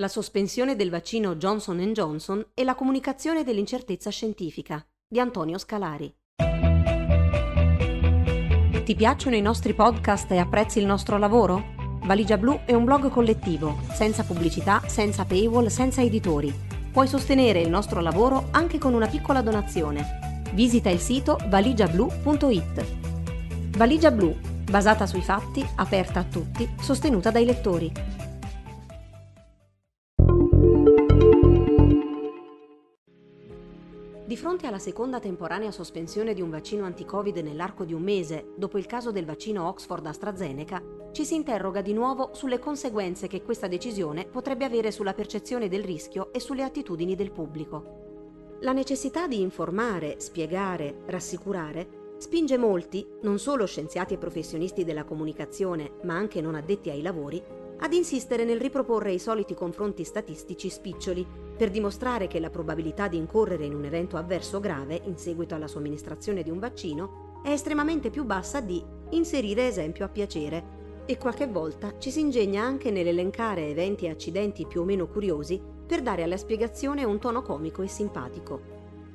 La sospensione del vaccino Johnson Johnson e la comunicazione dell'incertezza scientifica di Antonio Scalari. Ti piacciono i nostri podcast e apprezzi il nostro lavoro? Valigia Blu è un blog collettivo, senza pubblicità, senza paywall, senza editori. Puoi sostenere il nostro lavoro anche con una piccola donazione. Visita il sito valigiablu.it. Valigia Blu, basata sui fatti, aperta a tutti, sostenuta dai lettori. Fronte alla seconda temporanea sospensione di un vaccino anti-Covid nell'arco di un mese, dopo il caso del vaccino Oxford AstraZeneca, ci si interroga di nuovo sulle conseguenze che questa decisione potrebbe avere sulla percezione del rischio e sulle attitudini del pubblico. La necessità di informare, spiegare, rassicurare spinge molti, non solo scienziati e professionisti della comunicazione, ma anche non addetti ai lavori, ad insistere nel riproporre i soliti confronti statistici spiccioli per dimostrare che la probabilità di incorrere in un evento avverso grave in seguito alla somministrazione di un vaccino è estremamente più bassa di inserire esempio a piacere. E qualche volta ci si ingegna anche nell'elencare eventi e accidenti più o meno curiosi per dare alla spiegazione un tono comico e simpatico.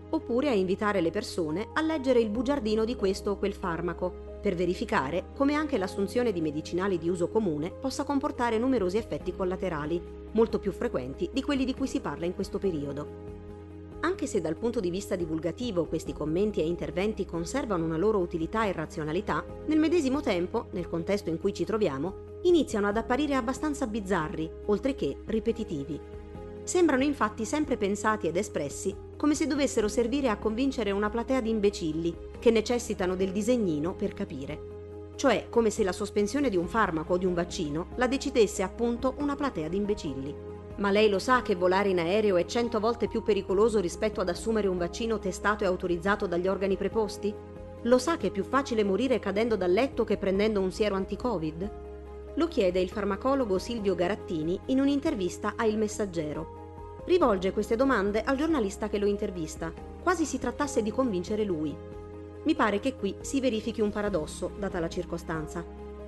Oppure a invitare le persone a leggere il bugiardino di questo o quel farmaco, per verificare come anche l'assunzione di medicinali di uso comune possa comportare numerosi effetti collaterali, molto più frequenti di quelli di cui si parla in questo periodo. Anche se dal punto di vista divulgativo questi commenti e interventi conservano una loro utilità e razionalità, nel medesimo tempo, nel contesto in cui ci troviamo, iniziano ad apparire abbastanza bizzarri, oltre che ripetitivi. Sembrano infatti sempre pensati ed espressi come se dovessero servire a convincere una platea di imbecilli che necessitano del disegnino per capire. Cioè come se la sospensione di un farmaco o di un vaccino la decidesse appunto una platea di imbecilli. Ma lei lo sa che volare in aereo è cento volte più pericoloso rispetto ad assumere un vaccino testato e autorizzato dagli organi preposti? Lo sa che è più facile morire cadendo dal letto che prendendo un siero anti-Covid? Lo chiede il farmacologo Silvio Garattini in un'intervista a Il Messaggero. Rivolge queste domande al giornalista che lo intervista, quasi si trattasse di convincere lui. Mi pare che qui si verifichi un paradosso, data la circostanza.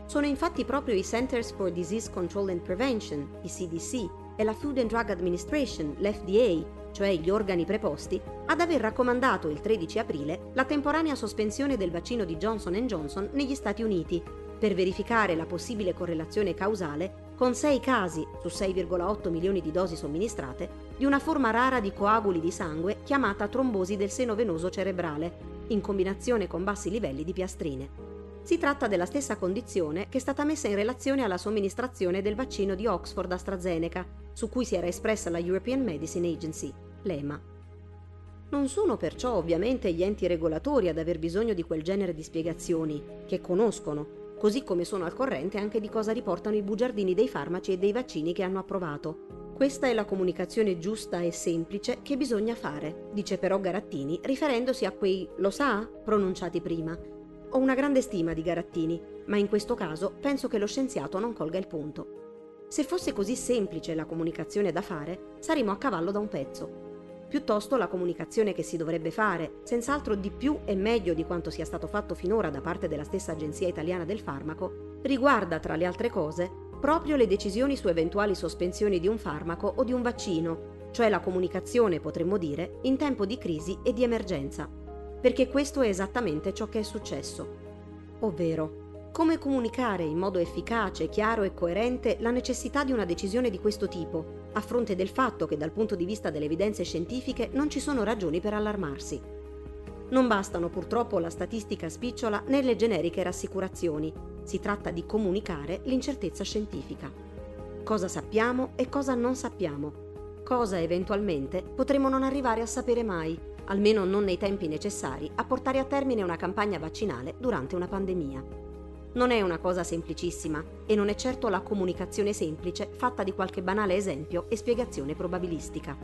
Sono infatti proprio i Centers for Disease Control and Prevention, i CDC, e la Food and Drug Administration, l'FDA, cioè gli organi preposti, ad aver raccomandato il 13 aprile la temporanea sospensione del vaccino di Johnson Johnson negli Stati Uniti per verificare la possibile correlazione causale con 6 casi su 6,8 milioni di dosi somministrate di una forma rara di coaguli di sangue chiamata trombosi del seno venoso cerebrale, in combinazione con bassi livelli di piastrine. Si tratta della stessa condizione che è stata messa in relazione alla somministrazione del vaccino di Oxford AstraZeneca, su cui si era espressa la European Medicine Agency, l'EMA. Non sono perciò ovviamente gli enti regolatori ad aver bisogno di quel genere di spiegazioni, che conoscono, così come sono al corrente anche di cosa riportano i bugiardini dei farmaci e dei vaccini che hanno approvato. Questa è la comunicazione giusta e semplice che bisogna fare, dice però Garattini, riferendosi a quei lo sa pronunciati prima. Ho una grande stima di Garattini, ma in questo caso penso che lo scienziato non colga il punto. Se fosse così semplice la comunicazione da fare, saremmo a cavallo da un pezzo. Piuttosto la comunicazione che si dovrebbe fare, senz'altro di più e meglio di quanto sia stato fatto finora da parte della stessa Agenzia Italiana del Farmaco, riguarda, tra le altre cose, proprio le decisioni su eventuali sospensioni di un farmaco o di un vaccino, cioè la comunicazione, potremmo dire, in tempo di crisi e di emergenza. Perché questo è esattamente ciò che è successo. Ovvero, come comunicare in modo efficace, chiaro e coerente la necessità di una decisione di questo tipo, a fronte del fatto che dal punto di vista delle evidenze scientifiche non ci sono ragioni per allarmarsi. Non bastano purtroppo la statistica spicciola né le generiche rassicurazioni, si tratta di comunicare l'incertezza scientifica. Cosa sappiamo e cosa non sappiamo, cosa eventualmente potremo non arrivare a sapere mai, almeno non nei tempi necessari a portare a termine una campagna vaccinale durante una pandemia. Non è una cosa semplicissima e non è certo la comunicazione semplice fatta di qualche banale esempio e spiegazione probabilistica.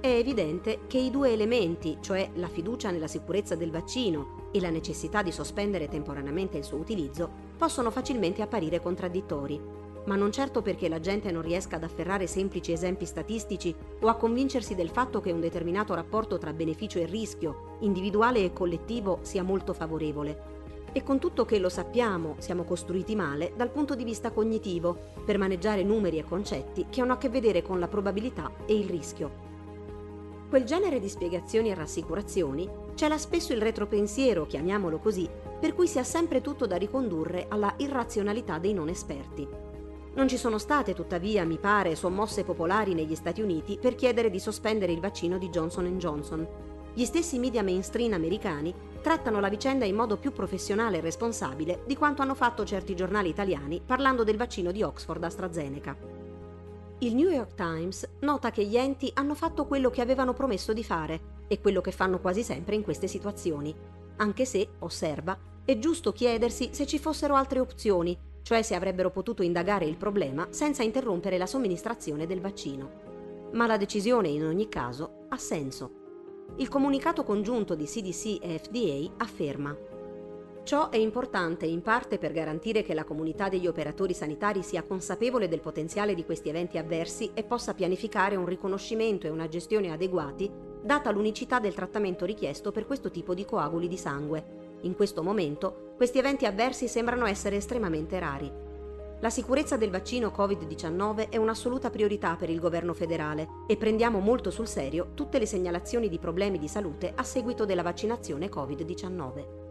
È evidente che i due elementi, cioè la fiducia nella sicurezza del vaccino e la necessità di sospendere temporaneamente il suo utilizzo, possono facilmente apparire contraddittori, ma non certo perché la gente non riesca ad afferrare semplici esempi statistici o a convincersi del fatto che un determinato rapporto tra beneficio e rischio, individuale e collettivo, sia molto favorevole, E con tutto che lo sappiamo, siamo costruiti male dal punto di vista cognitivo, per maneggiare numeri e concetti che hanno a che vedere con la probabilità e il rischio. Quel genere di spiegazioni e rassicurazioni cela spesso il retropensiero, chiamiamolo così, per cui si ha sempre tutto da ricondurre alla irrazionalità dei non esperti. Non ci sono state, tuttavia, mi pare, sommosse popolari negli Stati Uniti per chiedere di sospendere il vaccino di Johnson Johnson. Gli stessi media mainstream americani trattano la vicenda in modo più professionale e responsabile di quanto hanno fatto certi giornali italiani parlando del vaccino di Oxford AstraZeneca. Il New York Times nota che gli enti hanno fatto quello che avevano promesso di fare e quello che fanno quasi sempre in queste situazioni, anche se, osserva, è giusto chiedersi se ci fossero altre opzioni cioè se avrebbero potuto indagare il problema senza interrompere la somministrazione del vaccino. Ma la decisione in ogni caso ha senso. Il comunicato congiunto di CDC e FDA afferma Ciò è importante in parte per garantire che la comunità degli operatori sanitari sia consapevole del potenziale di questi eventi avversi e possa pianificare un riconoscimento e una gestione adeguati, data l'unicità del trattamento richiesto per questo tipo di coaguli di sangue, in questo momento questi eventi avversi sembrano essere estremamente rari. La sicurezza del vaccino Covid-19 è un'assoluta priorità per il governo federale e prendiamo molto sul serio tutte le segnalazioni di problemi di salute a seguito della vaccinazione Covid-19.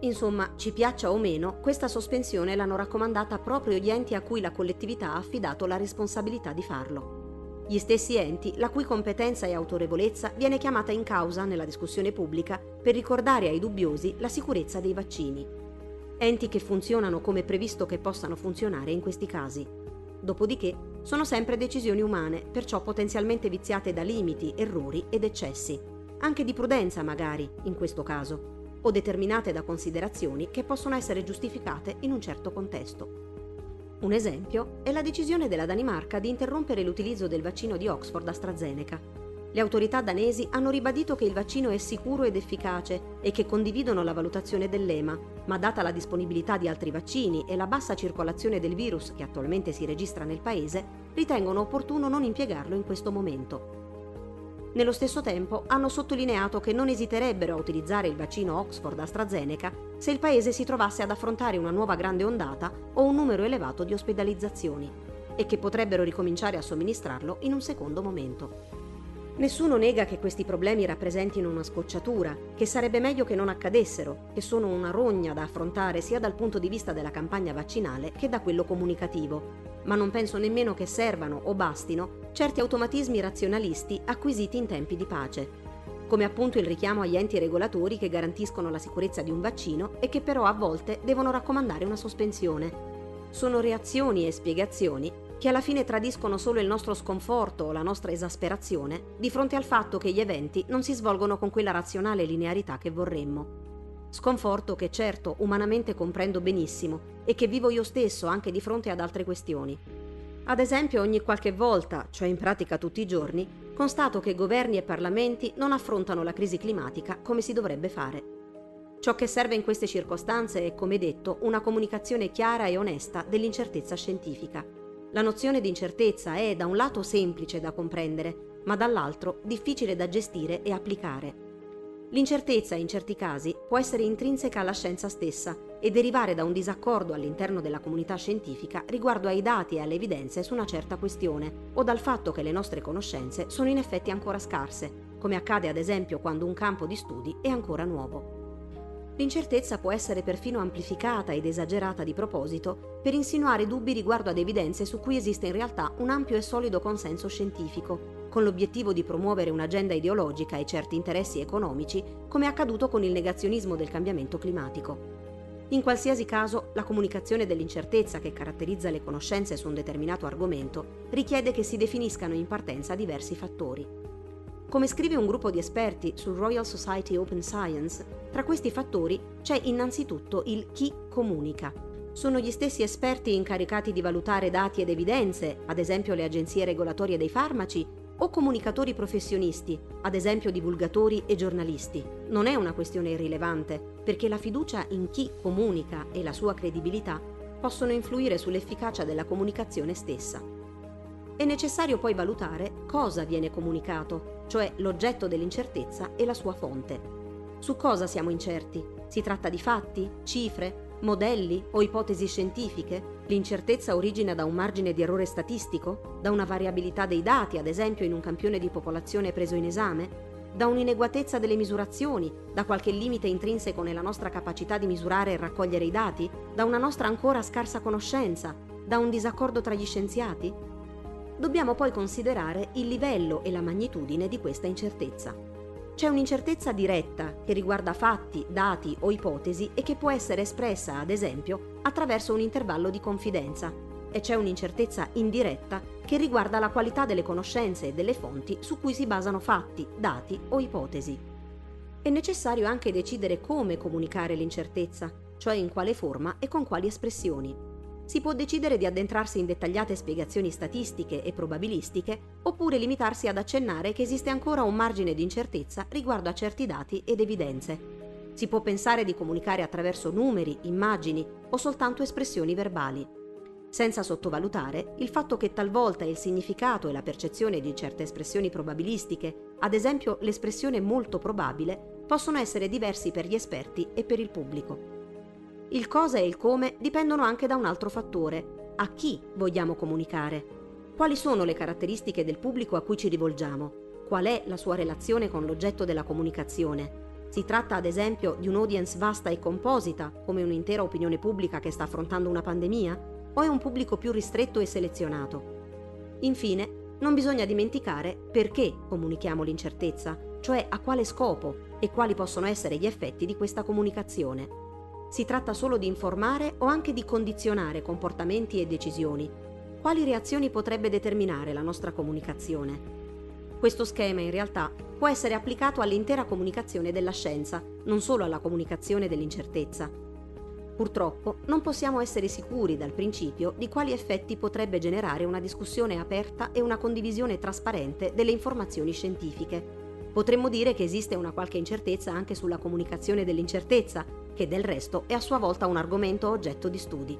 Insomma, ci piaccia o meno, questa sospensione l'hanno raccomandata proprio gli enti a cui la collettività ha affidato la responsabilità di farlo gli stessi enti la cui competenza e autorevolezza viene chiamata in causa nella discussione pubblica per ricordare ai dubbiosi la sicurezza dei vaccini. Enti che funzionano come previsto che possano funzionare in questi casi. Dopodiché sono sempre decisioni umane, perciò potenzialmente viziate da limiti, errori ed eccessi, anche di prudenza magari in questo caso, o determinate da considerazioni che possono essere giustificate in un certo contesto. Un esempio è la decisione della Danimarca di interrompere l'utilizzo del vaccino di Oxford AstraZeneca. Le autorità danesi hanno ribadito che il vaccino è sicuro ed efficace e che condividono la valutazione dell'EMA, ma data la disponibilità di altri vaccini e la bassa circolazione del virus che attualmente si registra nel paese, ritengono opportuno non impiegarlo in questo momento. Nello stesso tempo hanno sottolineato che non esiterebbero a utilizzare il vaccino Oxford AstraZeneca se il paese si trovasse ad affrontare una nuova grande ondata o un numero elevato di ospedalizzazioni e che potrebbero ricominciare a somministrarlo in un secondo momento. Nessuno nega che questi problemi rappresentino una scocciatura, che sarebbe meglio che non accadessero, che sono una rogna da affrontare sia dal punto di vista della campagna vaccinale che da quello comunicativo, ma non penso nemmeno che servano o bastino certi automatismi razionalisti acquisiti in tempi di pace, come appunto il richiamo agli enti regolatori che garantiscono la sicurezza di un vaccino e che però a volte devono raccomandare una sospensione. Sono reazioni e spiegazioni che alla fine tradiscono solo il nostro sconforto o la nostra esasperazione di fronte al fatto che gli eventi non si svolgono con quella razionale linearità che vorremmo. Sconforto che certo umanamente comprendo benissimo e che vivo io stesso anche di fronte ad altre questioni. Ad esempio, ogni qualche volta, cioè in pratica tutti i giorni, constato che governi e parlamenti non affrontano la crisi climatica come si dovrebbe fare. Ciò che serve in queste circostanze è, come detto, una comunicazione chiara e onesta dell'incertezza scientifica. La nozione di incertezza è da un lato semplice da comprendere, ma dall'altro difficile da gestire e applicare. L'incertezza in certi casi può essere intrinseca alla scienza stessa e derivare da un disaccordo all'interno della comunità scientifica riguardo ai dati e alle evidenze su una certa questione o dal fatto che le nostre conoscenze sono in effetti ancora scarse, come accade ad esempio quando un campo di studi è ancora nuovo. L'incertezza può essere perfino amplificata ed esagerata di proposito per insinuare dubbi riguardo ad evidenze su cui esiste in realtà un ampio e solido consenso scientifico con l'obiettivo di promuovere un'agenda ideologica e certi interessi economici, come è accaduto con il negazionismo del cambiamento climatico. In qualsiasi caso, la comunicazione dell'incertezza che caratterizza le conoscenze su un determinato argomento richiede che si definiscano in partenza diversi fattori. Come scrive un gruppo di esperti sul Royal Society Open Science, tra questi fattori c'è innanzitutto il chi comunica. Sono gli stessi esperti incaricati di valutare dati ed evidenze, ad esempio le agenzie regolatorie dei farmaci, o comunicatori professionisti, ad esempio divulgatori e giornalisti. Non è una questione irrilevante, perché la fiducia in chi comunica e la sua credibilità possono influire sull'efficacia della comunicazione stessa. È necessario poi valutare cosa viene comunicato, cioè l'oggetto dell'incertezza e la sua fonte. Su cosa siamo incerti? Si tratta di fatti, cifre, modelli o ipotesi scientifiche? L'incertezza origina da un margine di errore statistico? Da una variabilità dei dati, ad esempio in un campione di popolazione preso in esame? Da un'ineguatezza delle misurazioni? Da qualche limite intrinseco nella nostra capacità di misurare e raccogliere i dati? Da una nostra ancora scarsa conoscenza? Da un disaccordo tra gli scienziati? Dobbiamo poi considerare il livello e la magnitudine di questa incertezza. C'è un'incertezza diretta che riguarda fatti, dati o ipotesi e che può essere espressa, ad esempio, attraverso un intervallo di confidenza. E c'è un'incertezza indiretta che riguarda la qualità delle conoscenze e delle fonti su cui si basano fatti, dati o ipotesi. È necessario anche decidere come comunicare l'incertezza, cioè in quale forma e con quali espressioni si può decidere di addentrarsi in dettagliate spiegazioni statistiche e probabilistiche oppure limitarsi ad accennare che esiste ancora un margine di incertezza riguardo a certi dati ed evidenze. Si può pensare di comunicare attraverso numeri, immagini o soltanto espressioni verbali, senza sottovalutare il fatto che talvolta il significato e la percezione di certe espressioni probabilistiche, ad esempio l'espressione molto probabile, possono essere diversi per gli esperti e per il pubblico. Il cosa e il come dipendono anche da un altro fattore. A chi vogliamo comunicare? Quali sono le caratteristiche del pubblico a cui ci rivolgiamo? Qual è la sua relazione con l'oggetto della comunicazione? Si tratta ad esempio di un'audience vasta e composita, come un'intera opinione pubblica che sta affrontando una pandemia? O è un pubblico più ristretto e selezionato? Infine, non bisogna dimenticare perché comunichiamo l'incertezza, cioè a quale scopo e quali possono essere gli effetti di questa comunicazione. Si tratta solo di informare o anche di condizionare comportamenti e decisioni. Quali reazioni potrebbe determinare la nostra comunicazione? Questo schema in realtà può essere applicato all'intera comunicazione della scienza, non solo alla comunicazione dell'incertezza. Purtroppo non possiamo essere sicuri dal principio di quali effetti potrebbe generare una discussione aperta e una condivisione trasparente delle informazioni scientifiche. Potremmo dire che esiste una qualche incertezza anche sulla comunicazione dell'incertezza, che del resto è a sua volta un argomento oggetto di studi.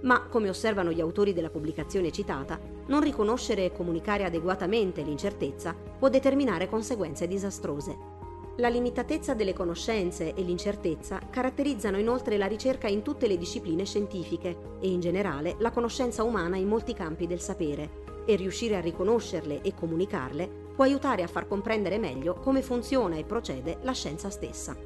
Ma, come osservano gli autori della pubblicazione citata, non riconoscere e comunicare adeguatamente l'incertezza può determinare conseguenze disastrose. La limitatezza delle conoscenze e l'incertezza caratterizzano inoltre la ricerca in tutte le discipline scientifiche e in generale la conoscenza umana in molti campi del sapere, e riuscire a riconoscerle e comunicarle può aiutare a far comprendere meglio come funziona e procede la scienza stessa.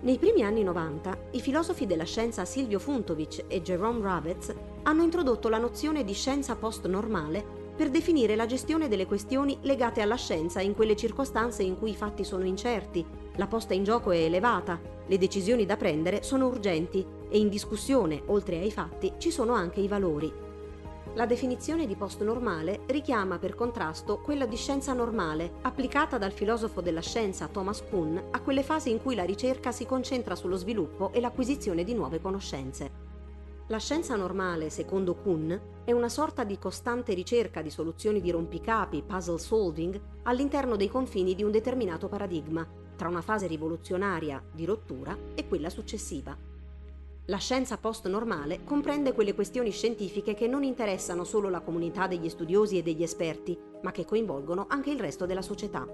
Nei primi anni 90, i filosofi della scienza Silvio Funtovic e Jerome Ravitz hanno introdotto la nozione di scienza post-normale per definire la gestione delle questioni legate alla scienza in quelle circostanze in cui i fatti sono incerti, la posta in gioco è elevata, le decisioni da prendere sono urgenti e in discussione, oltre ai fatti, ci sono anche i valori. La definizione di post-normale richiama per contrasto quella di scienza normale, applicata dal filosofo della scienza Thomas Kuhn a quelle fasi in cui la ricerca si concentra sullo sviluppo e l'acquisizione di nuove conoscenze. La scienza normale, secondo Kuhn, è una sorta di costante ricerca di soluzioni di rompicapi, puzzle solving, all'interno dei confini di un determinato paradigma, tra una fase rivoluzionaria di rottura e quella successiva. La scienza post-normale comprende quelle questioni scientifiche che non interessano solo la comunità degli studiosi e degli esperti, ma che coinvolgono anche il resto della società.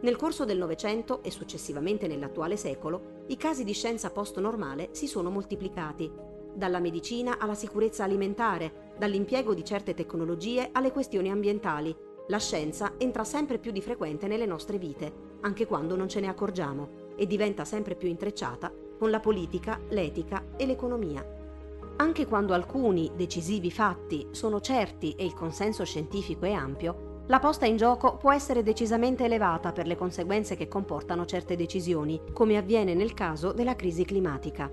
Nel corso del Novecento e successivamente nell'attuale secolo, i casi di scienza post-normale si sono moltiplicati, dalla medicina alla sicurezza alimentare, dall'impiego di certe tecnologie alle questioni ambientali. La scienza entra sempre più di frequente nelle nostre vite, anche quando non ce ne accorgiamo, e diventa sempre più intrecciata con la politica, l'etica e l'economia. Anche quando alcuni decisivi fatti sono certi e il consenso scientifico è ampio, la posta in gioco può essere decisamente elevata per le conseguenze che comportano certe decisioni, come avviene nel caso della crisi climatica.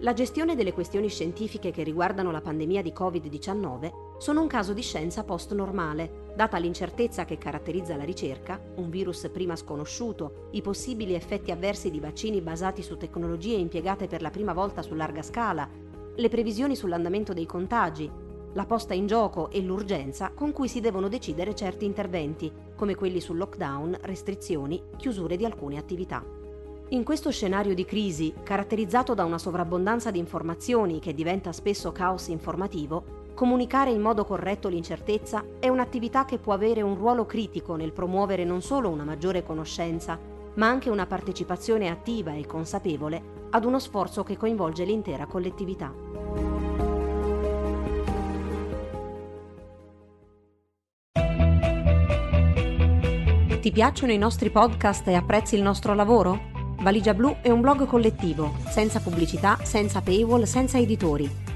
La gestione delle questioni scientifiche che riguardano la pandemia di Covid-19 sono un caso di scienza post-normale, data l'incertezza che caratterizza la ricerca, un virus prima sconosciuto, i possibili effetti avversi di vaccini basati su tecnologie impiegate per la prima volta su larga scala, le previsioni sull'andamento dei contagi, la posta in gioco e l'urgenza con cui si devono decidere certi interventi, come quelli sul lockdown, restrizioni, chiusure di alcune attività. In questo scenario di crisi, caratterizzato da una sovrabbondanza di informazioni che diventa spesso caos informativo, comunicare in modo corretto l'incertezza è un'attività che può avere un ruolo critico nel promuovere non solo una maggiore conoscenza, ma anche una partecipazione attiva e consapevole ad uno sforzo che coinvolge l'intera collettività. Ti piacciono i nostri podcast e apprezzi il nostro lavoro? Valigia Blu è un blog collettivo, senza pubblicità, senza paywall, senza editori.